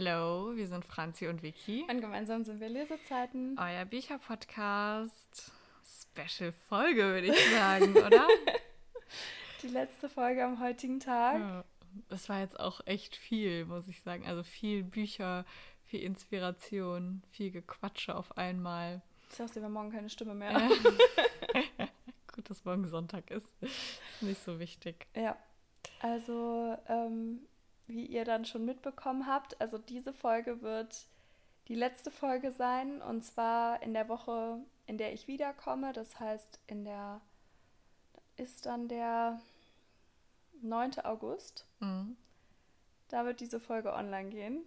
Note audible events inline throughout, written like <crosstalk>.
Hallo, wir sind Franzi und Vicky. Und gemeinsam sind wir Lesezeiten. Euer Bücherpodcast. Special-Folge, würde ich sagen, oder? <laughs> Die letzte Folge am heutigen Tag. Ja, das war jetzt auch echt viel, muss ich sagen. Also viel Bücher, viel Inspiration, viel Gequatsche auf einmal. Ich dir, wir morgen keine Stimme mehr. Ja. <laughs> Gut, dass morgen Sonntag ist. Nicht so wichtig. Ja. Also, ähm, wie ihr dann schon mitbekommen habt, also diese Folge wird die letzte Folge sein. Und zwar in der Woche, in der ich wiederkomme. Das heißt, in der ist dann der 9. August. Mhm. Da wird diese Folge online gehen.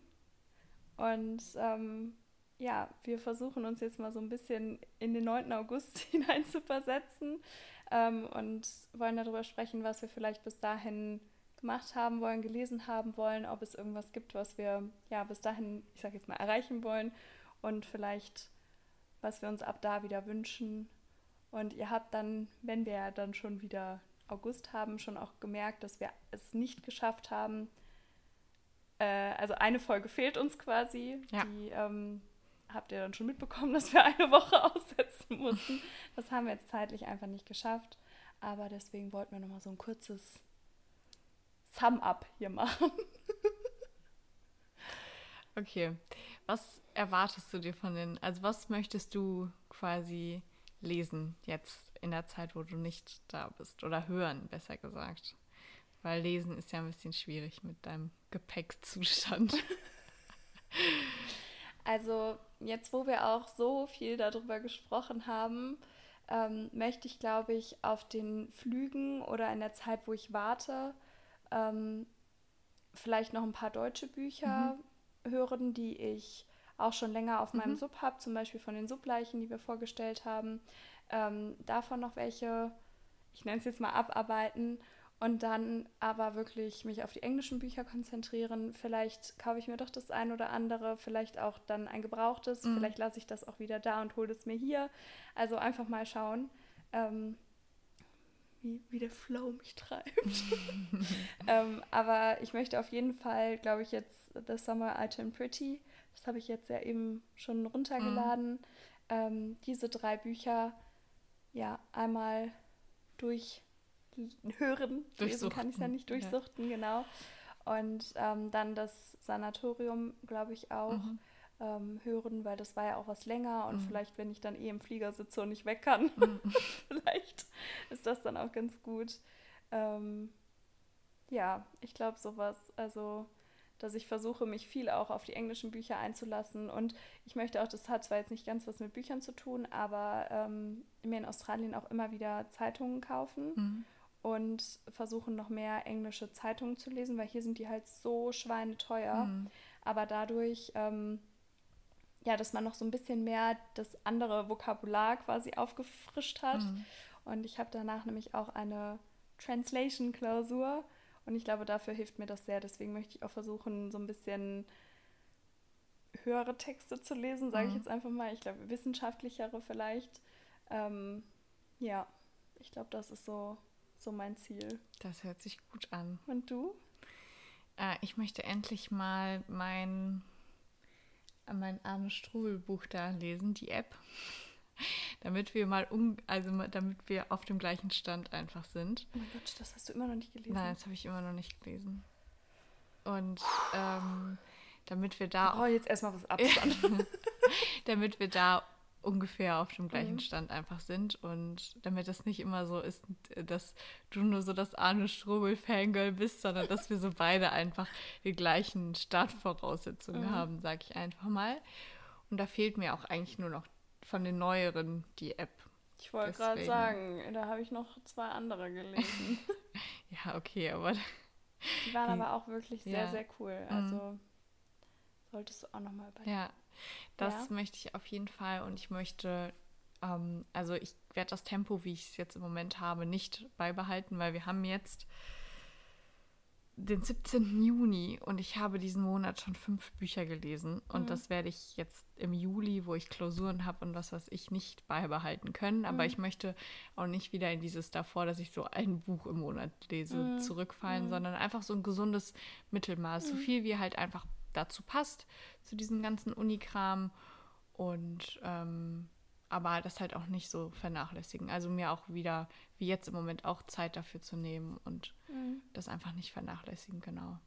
Und ähm, ja, wir versuchen uns jetzt mal so ein bisschen in den 9. August <laughs> hineinzuversetzen ähm, und wollen darüber sprechen, was wir vielleicht bis dahin gemacht haben wollen, gelesen haben wollen, ob es irgendwas gibt, was wir ja bis dahin, ich sage jetzt mal, erreichen wollen und vielleicht, was wir uns ab da wieder wünschen. Und ihr habt dann, wenn wir dann schon wieder August haben, schon auch gemerkt, dass wir es nicht geschafft haben. Äh, also eine Folge fehlt uns quasi. Ja. Die ähm, habt ihr dann schon mitbekommen, <laughs> dass wir eine Woche <laughs> aussetzen mussten. Das haben wir jetzt zeitlich einfach nicht geschafft. Aber deswegen wollten wir nochmal so ein kurzes Sum-Up hier machen. <laughs> Okay, was erwartest du dir von den, also was möchtest du quasi lesen jetzt in der Zeit, wo du nicht da bist oder hören, besser gesagt? Weil lesen ist ja ein bisschen schwierig mit deinem Gepäckzustand. <laughs> Also jetzt, wo wir auch so viel darüber gesprochen haben, ähm, möchte ich, glaube ich, auf den Flügen oder in der Zeit, wo ich warte, ähm, vielleicht noch ein paar deutsche Bücher mhm. hören, die ich auch schon länger auf meinem mhm. Sub habe, zum Beispiel von den Subleichen, die wir vorgestellt haben. Ähm, davon noch welche, ich nenne es jetzt mal abarbeiten und dann aber wirklich mich auf die englischen Bücher konzentrieren. Vielleicht kaufe ich mir doch das ein oder andere, vielleicht auch dann ein gebrauchtes, mhm. vielleicht lasse ich das auch wieder da und hole es mir hier. Also einfach mal schauen. Ähm, wie, wie der Flow mich treibt. <laughs> ähm, aber ich möchte auf jeden Fall, glaube ich, jetzt The Summer I Turn Pretty, das habe ich jetzt ja eben schon runtergeladen, mhm. ähm, diese drei Bücher ja einmal durchhören. Lesen kann ich es ja nicht durchsuchten, ja. genau. Und ähm, dann das Sanatorium, glaube ich, auch. Mhm ähm, hören, weil das war ja auch was länger und mhm. vielleicht, wenn ich dann eh im Flieger sitze und nicht weg kann, mhm. <laughs> vielleicht ist das dann auch ganz gut. Ähm, ja, ich glaube sowas, also dass ich versuche, mich viel auch auf die englischen Bücher einzulassen und ich möchte auch, das hat zwar jetzt nicht ganz was mit Büchern zu tun, aber ähm, mir in Australien auch immer wieder Zeitungen kaufen. Mhm und versuchen noch mehr englische Zeitungen zu lesen, weil hier sind die halt so schweineteuer. Mhm. Aber dadurch ähm, ja, dass man noch so ein bisschen mehr das andere Vokabular quasi aufgefrischt hat. Mhm. Und ich habe danach nämlich auch eine Translation-Klausur. Und ich glaube, dafür hilft mir das sehr. Deswegen möchte ich auch versuchen, so ein bisschen höhere Texte zu lesen, sage mhm. ich jetzt einfach mal. Ich glaube, wissenschaftlichere vielleicht. Ähm, ja, ich glaube, das ist so, so mein Ziel. Das hört sich gut an. Und du? Äh, ich möchte endlich mal mein mein Arne Strubel Buch da lesen, die App, damit wir mal um, also damit wir auf dem gleichen Stand einfach sind. Oh mein Gott, das hast du immer noch nicht gelesen. Nein, das habe ich immer noch nicht gelesen. Und ähm, damit wir da. Oh, jetzt erstmal was <laughs> Abstand. damit wir da ungefähr auf dem gleichen mhm. Stand einfach sind und damit es nicht immer so ist, dass du nur so das Arne Strobel Fangirl bist, sondern dass wir so beide einfach die gleichen Startvoraussetzungen mhm. haben, sag ich einfach mal. Und da fehlt mir auch eigentlich nur noch von den neueren die App. Ich wollte gerade sagen, da habe ich noch zwei andere gelesen. <laughs> ja, okay, aber <laughs> die waren aber auch wirklich sehr, ja. sehr cool. Also mhm. solltest du auch nochmal überlegen. Ja, das ja. möchte ich auf jeden Fall und ich möchte, ähm, also ich werde das Tempo, wie ich es jetzt im Moment habe, nicht beibehalten, weil wir haben jetzt den 17. Juni und ich habe diesen Monat schon fünf Bücher gelesen und mhm. das werde ich jetzt im Juli, wo ich Klausuren habe und was weiß ich, nicht beibehalten können. Aber mhm. ich möchte auch nicht wieder in dieses davor, dass ich so ein Buch im Monat lese, mhm. zurückfallen, mhm. sondern einfach so ein gesundes Mittelmaß, so mhm. viel wie halt einfach dazu passt, zu diesem ganzen Unikram. Und ähm, aber das halt auch nicht so vernachlässigen. Also mir auch wieder, wie jetzt im Moment, auch Zeit dafür zu nehmen und mhm. das einfach nicht vernachlässigen, genau.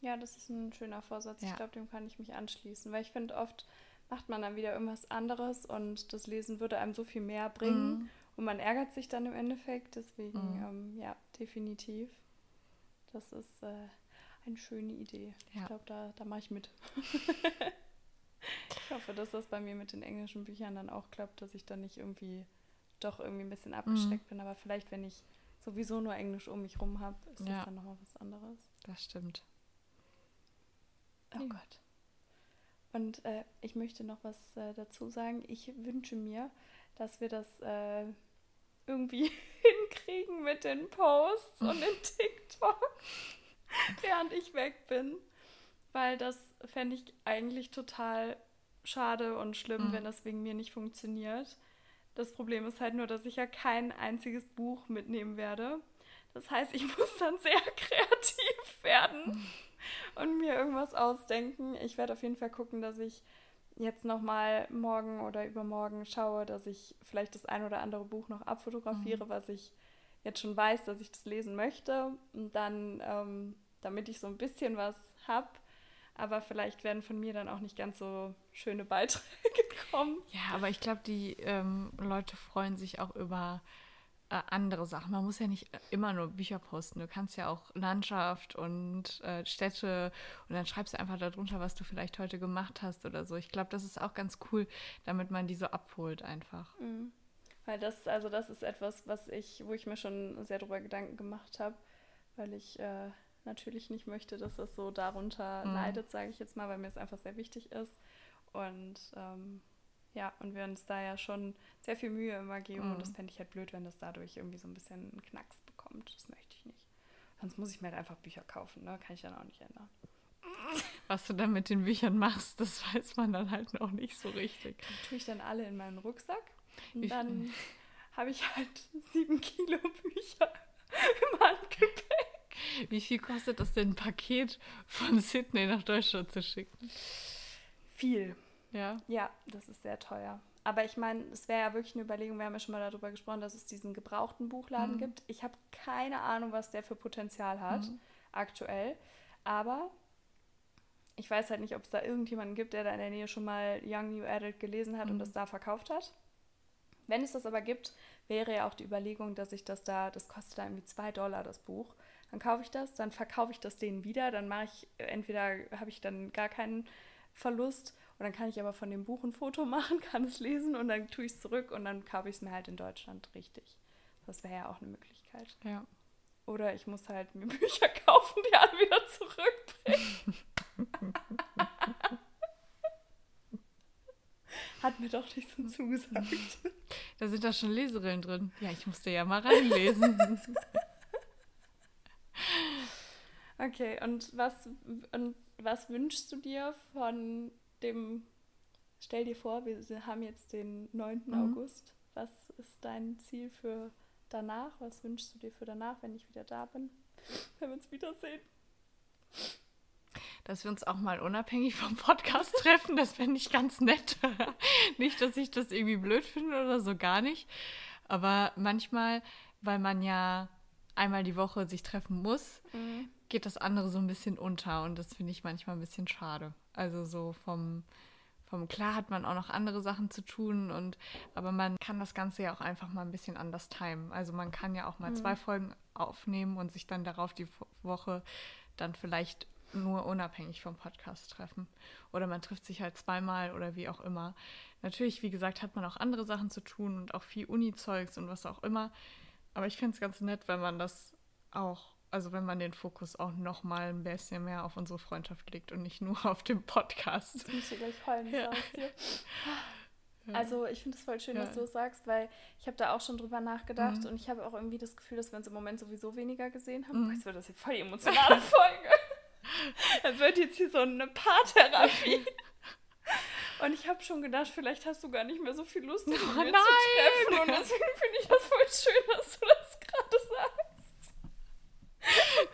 Ja, das ist ein schöner Vorsatz. Ja. Ich glaube, dem kann ich mich anschließen, weil ich finde, oft macht man dann wieder irgendwas anderes und das Lesen würde einem so viel mehr bringen mhm. und man ärgert sich dann im Endeffekt. Deswegen, mhm. ähm, ja, definitiv. Das ist äh, eine schöne Idee. Ja. Ich glaube, da, da mache ich mit. <laughs> ich hoffe, dass das bei mir mit den englischen Büchern dann auch klappt, dass ich dann nicht irgendwie doch irgendwie ein bisschen abgeschreckt mhm. bin. Aber vielleicht, wenn ich sowieso nur Englisch um mich rum habe, ist ja. das dann nochmal was anderes. Das stimmt. Oh ja. Gott. Und äh, ich möchte noch was äh, dazu sagen. Ich wünsche mir, dass wir das äh, irgendwie <laughs> hinkriegen mit den Posts und den <laughs> TikTok, <laughs> während ich weg bin. Weil das fände ich eigentlich total schade und schlimm, mhm. wenn das wegen mir nicht funktioniert. Das Problem ist halt nur, dass ich ja kein einziges Buch mitnehmen werde. Das heißt, ich <laughs> muss dann sehr kreativ werden. <laughs> Und mir irgendwas ausdenken. Ich werde auf jeden Fall gucken, dass ich jetzt nochmal morgen oder übermorgen schaue, dass ich vielleicht das ein oder andere Buch noch abfotografiere, mhm. was ich jetzt schon weiß, dass ich das lesen möchte. Und dann, ähm, damit ich so ein bisschen was habe, aber vielleicht werden von mir dann auch nicht ganz so schöne Beiträge <laughs> kommen. Ja, aber ich glaube, die ähm, Leute freuen sich auch über äh, andere Sachen. Man muss ja nicht immer nur Bücher posten. Du kannst ja auch Landschaft und äh, Städte und dann schreibst du einfach darunter, was du vielleicht heute gemacht hast oder so. Ich glaube, das ist auch ganz cool, damit man die so abholt einfach. Mhm. Weil das, also das ist etwas, was ich, wo ich mir schon sehr darüber Gedanken gemacht habe, weil ich äh, natürlich nicht möchte, dass das so darunter mhm. leidet, sage ich jetzt mal, weil mir es einfach sehr wichtig ist. Und ähm, ja, und wir uns da ja schon sehr viel Mühe immer geben. Mhm. Und das fände ich halt blöd, wenn das dadurch irgendwie so ein bisschen einen Knacks bekommt. Das möchte ich nicht. Sonst muss ich mir halt einfach Bücher kaufen, ne? Kann ich dann auch nicht ändern. Was du dann mit den Büchern machst, das weiß man dann halt noch nicht so richtig. Die tue ich dann alle in meinen Rucksack. Und dann habe ich halt sieben Kilo Bücher <laughs> im Handgepäck. Wie viel kostet das denn, ein Paket von Sydney nach Deutschland zu schicken? Viel. Ja. Ja, das ist sehr teuer. Aber ich meine, es wäre ja wirklich eine Überlegung, wir haben ja schon mal darüber gesprochen, dass es diesen gebrauchten Buchladen mhm. gibt. Ich habe keine Ahnung, was der für Potenzial hat, mhm. aktuell. Aber ich weiß halt nicht, ob es da irgendjemanden gibt, der da in der Nähe schon mal Young New Adult gelesen hat mhm. und das da verkauft hat. Wenn es das aber gibt, wäre ja auch die Überlegung, dass ich das da, das kostet da irgendwie zwei Dollar das Buch. Dann kaufe ich das, dann verkaufe ich das denen wieder, dann mache ich, entweder habe ich dann gar keinen Verlust und dann kann ich aber von dem Buch ein Foto <laughs> machen, kann es lesen und dann tue ich es zurück und dann kaufe ich es mir halt in Deutschland richtig. Das wäre ja auch eine Möglichkeit. Ja. Oder ich muss halt mir <laughs> Bücher kaufen, die alle wieder zurückbringen. <laughs> Hat mir doch nicht so zugesagt. <laughs> Da sind da schon Leserillen drin. Ja, ich musste ja mal reinlesen. <laughs> okay, und was, und was wünschst du dir von dem, stell dir vor, wir haben jetzt den 9. Mhm. August. Was ist dein Ziel für danach? Was wünschst du dir für danach, wenn ich wieder da bin? Wenn wir uns wiedersehen. Dass wir uns auch mal unabhängig vom Podcast <laughs> treffen, das fände ich ganz nett. <laughs> nicht, dass ich das irgendwie blöd finde oder so gar nicht. Aber manchmal, weil man ja einmal die Woche sich treffen muss, mhm. geht das andere so ein bisschen unter. Und das finde ich manchmal ein bisschen schade. Also so vom, vom klar hat man auch noch andere Sachen zu tun und aber man kann das Ganze ja auch einfach mal ein bisschen anders timen. Also man kann ja auch mal mhm. zwei Folgen aufnehmen und sich dann darauf die Woche dann vielleicht nur unabhängig vom Podcast treffen. Oder man trifft sich halt zweimal oder wie auch immer. Natürlich, wie gesagt, hat man auch andere Sachen zu tun und auch viel Uni-Zeugs und was auch immer. Aber ich finde es ganz nett, wenn man das auch also wenn man den Fokus auch noch mal ein bisschen mehr auf unsere Freundschaft legt und nicht nur <laughs> auf den Podcast. Jetzt musst du gleich heulen, ja. dir. Also ich finde es voll schön, ja. dass du es sagst, weil ich habe da auch schon drüber nachgedacht mhm. und ich habe auch irgendwie das Gefühl, dass wir uns im Moment sowieso weniger gesehen haben. Mhm. Jetzt wird das hier voll die emotionale <laughs> Folge. Das wird jetzt hier so eine Paartherapie. Und ich habe schon gedacht, vielleicht hast du gar nicht mehr so viel Lust, <laughs> mich oh, zu treffen. Und deswegen finde ich das voll schön, dass du das gerade sagst.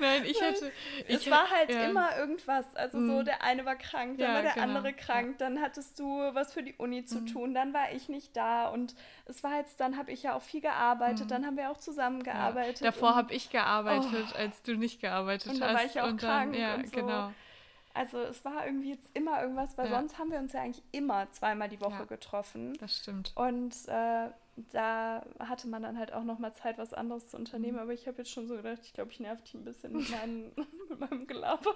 Nein, ich hätte. Ich es war halt ja. immer irgendwas. Also so, mhm. der eine war krank, dann ja, war der genau. andere krank, dann hattest du was für die Uni zu mhm. tun, dann war ich nicht da und es war jetzt, dann habe ich ja auch viel gearbeitet, mhm. dann haben wir auch zusammen gearbeitet. Ja. Davor habe ich gearbeitet, oh. als du nicht gearbeitet hast. Und dann war ich auch und krank. Dann, ja, und so. genau. Also es war irgendwie jetzt immer irgendwas, weil sonst haben wir uns ja eigentlich immer zweimal die Woche getroffen. Das stimmt. Und äh, da hatte man dann halt auch noch mal Zeit, was anderes zu unternehmen. Mhm. Aber ich habe jetzt schon so gedacht, ich glaube, ich nerv dich ein bisschen mit, meinen, <laughs> mit meinem Gelaber.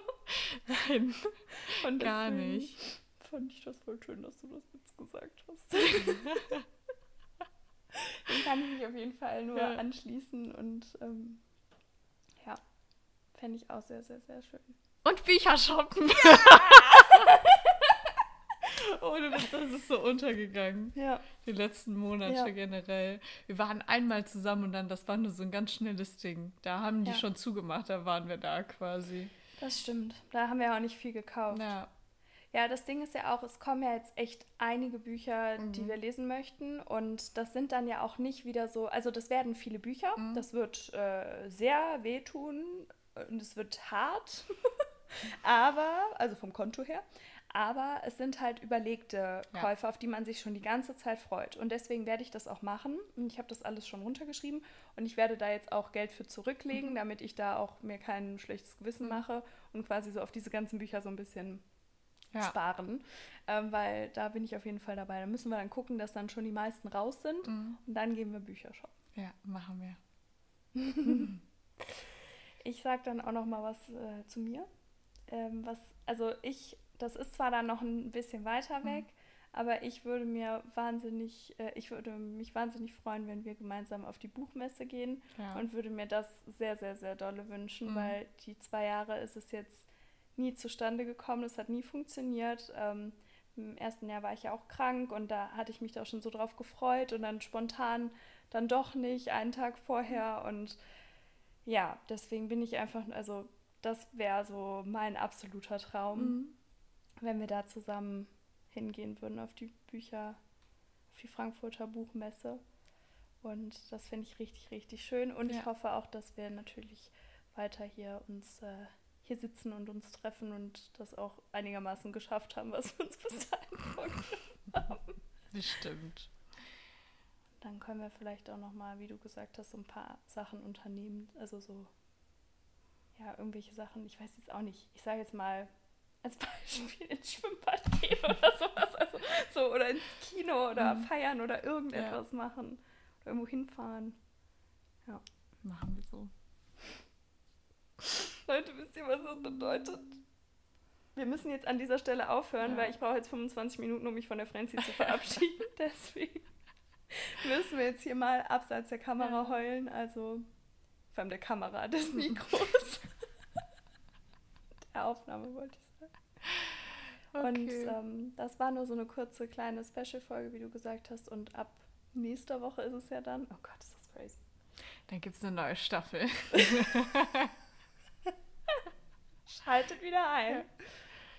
Nein, <laughs> Und gar nicht. Fand ich das voll schön, dass du das jetzt gesagt hast. <laughs> Dem kann ich mich auf jeden Fall nur ja. anschließen und ähm, ja, fände ich auch sehr, sehr, sehr schön. Und Bücher shoppen. Ja! Ohne das, das ist so untergegangen. Ja. Die letzten Monate ja. generell. Wir waren einmal zusammen und dann, das war nur so ein ganz schnelles Ding. Da haben die ja. schon zugemacht, da waren wir da quasi. Das stimmt. Da haben wir auch nicht viel gekauft. Ja. Ja, das Ding ist ja auch, es kommen ja jetzt echt einige Bücher, mhm. die wir lesen möchten. Und das sind dann ja auch nicht wieder so, also das werden viele Bücher. Mhm. Das wird äh, sehr wehtun und es wird hart. <laughs> Aber, also vom Konto her aber es sind halt überlegte Käufe, ja. auf die man sich schon die ganze Zeit freut. Und deswegen werde ich das auch machen. Und ich habe das alles schon runtergeschrieben und ich werde da jetzt auch Geld für zurücklegen, mhm. damit ich da auch mir kein schlechtes Gewissen mhm. mache und quasi so auf diese ganzen Bücher so ein bisschen ja. sparen, ähm, weil da bin ich auf jeden Fall dabei. Da müssen wir dann gucken, dass dann schon die meisten raus sind mhm. und dann gehen wir Bücher shoppen. Ja, machen wir. <laughs> ich sage dann auch noch mal was äh, zu mir. Ähm, was, also ich das ist zwar dann noch ein bisschen weiter mhm. weg, mhm. aber ich würde mir wahnsinnig, äh, ich würde mich wahnsinnig freuen, wenn wir gemeinsam auf die Buchmesse gehen ja. und würde mir das sehr, sehr, sehr dolle wünschen, mhm. weil die zwei Jahre ist es jetzt nie zustande gekommen, es hat nie funktioniert. Ähm, Im ersten Jahr war ich ja auch krank und da hatte ich mich da schon so drauf gefreut und dann spontan dann doch nicht, einen Tag vorher und ja, deswegen bin ich einfach, also das wäre so mein absoluter Traum. Mhm wenn wir da zusammen hingehen würden auf die Bücher, auf die Frankfurter Buchmesse. Und das finde ich richtig, richtig schön. Und ja. ich hoffe auch, dass wir natürlich weiter hier uns äh, hier sitzen und uns treffen und das auch einigermaßen geschafft haben, was wir uns bis dahin <laughs> vorgenommen haben. Bestimmt. Dann können wir vielleicht auch noch mal, wie du gesagt hast, so ein paar Sachen unternehmen. Also so, ja, irgendwelche Sachen. Ich weiß jetzt auch nicht. Ich sage jetzt mal als Beispiel ins Schwimmbad gehen oder sowas. Also, so, oder ins Kino oder mhm. feiern oder irgendetwas ja. machen. Oder irgendwo hinfahren. Ja. Machen wir so. Leute, wisst ihr, was das bedeutet? Wir müssen jetzt an dieser Stelle aufhören, ja. weil ich brauche jetzt 25 Minuten, um mich von der Franzi zu verabschieden. <laughs> Deswegen müssen wir jetzt hier mal abseits der Kamera ja. heulen. Also vor allem der Kamera, des <laughs> Mikros. der Aufnahme wollte ich Okay. Und ähm, das war nur so eine kurze kleine Special-Folge, wie du gesagt hast. Und ab nächster Woche ist es ja dann. Oh Gott, ist das crazy. Dann gibt es eine neue Staffel. <laughs> Schaltet wieder ein.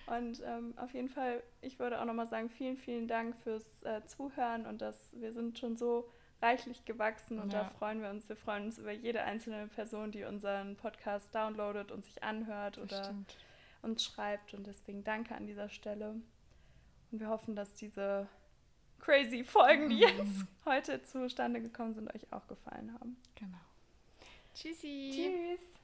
Und ähm, auf jeden Fall, ich würde auch nochmal sagen, vielen, vielen Dank fürs äh, Zuhören und dass wir sind schon so reichlich gewachsen und ja. da freuen wir uns. Wir freuen uns über jede einzelne Person, die unseren Podcast downloadet und sich anhört das oder stimmt uns schreibt. Und deswegen danke an dieser Stelle. Und wir hoffen, dass diese crazy Folgen, die jetzt heute zustande gekommen sind, euch auch gefallen haben. Genau. Tschüssi. Tschüss.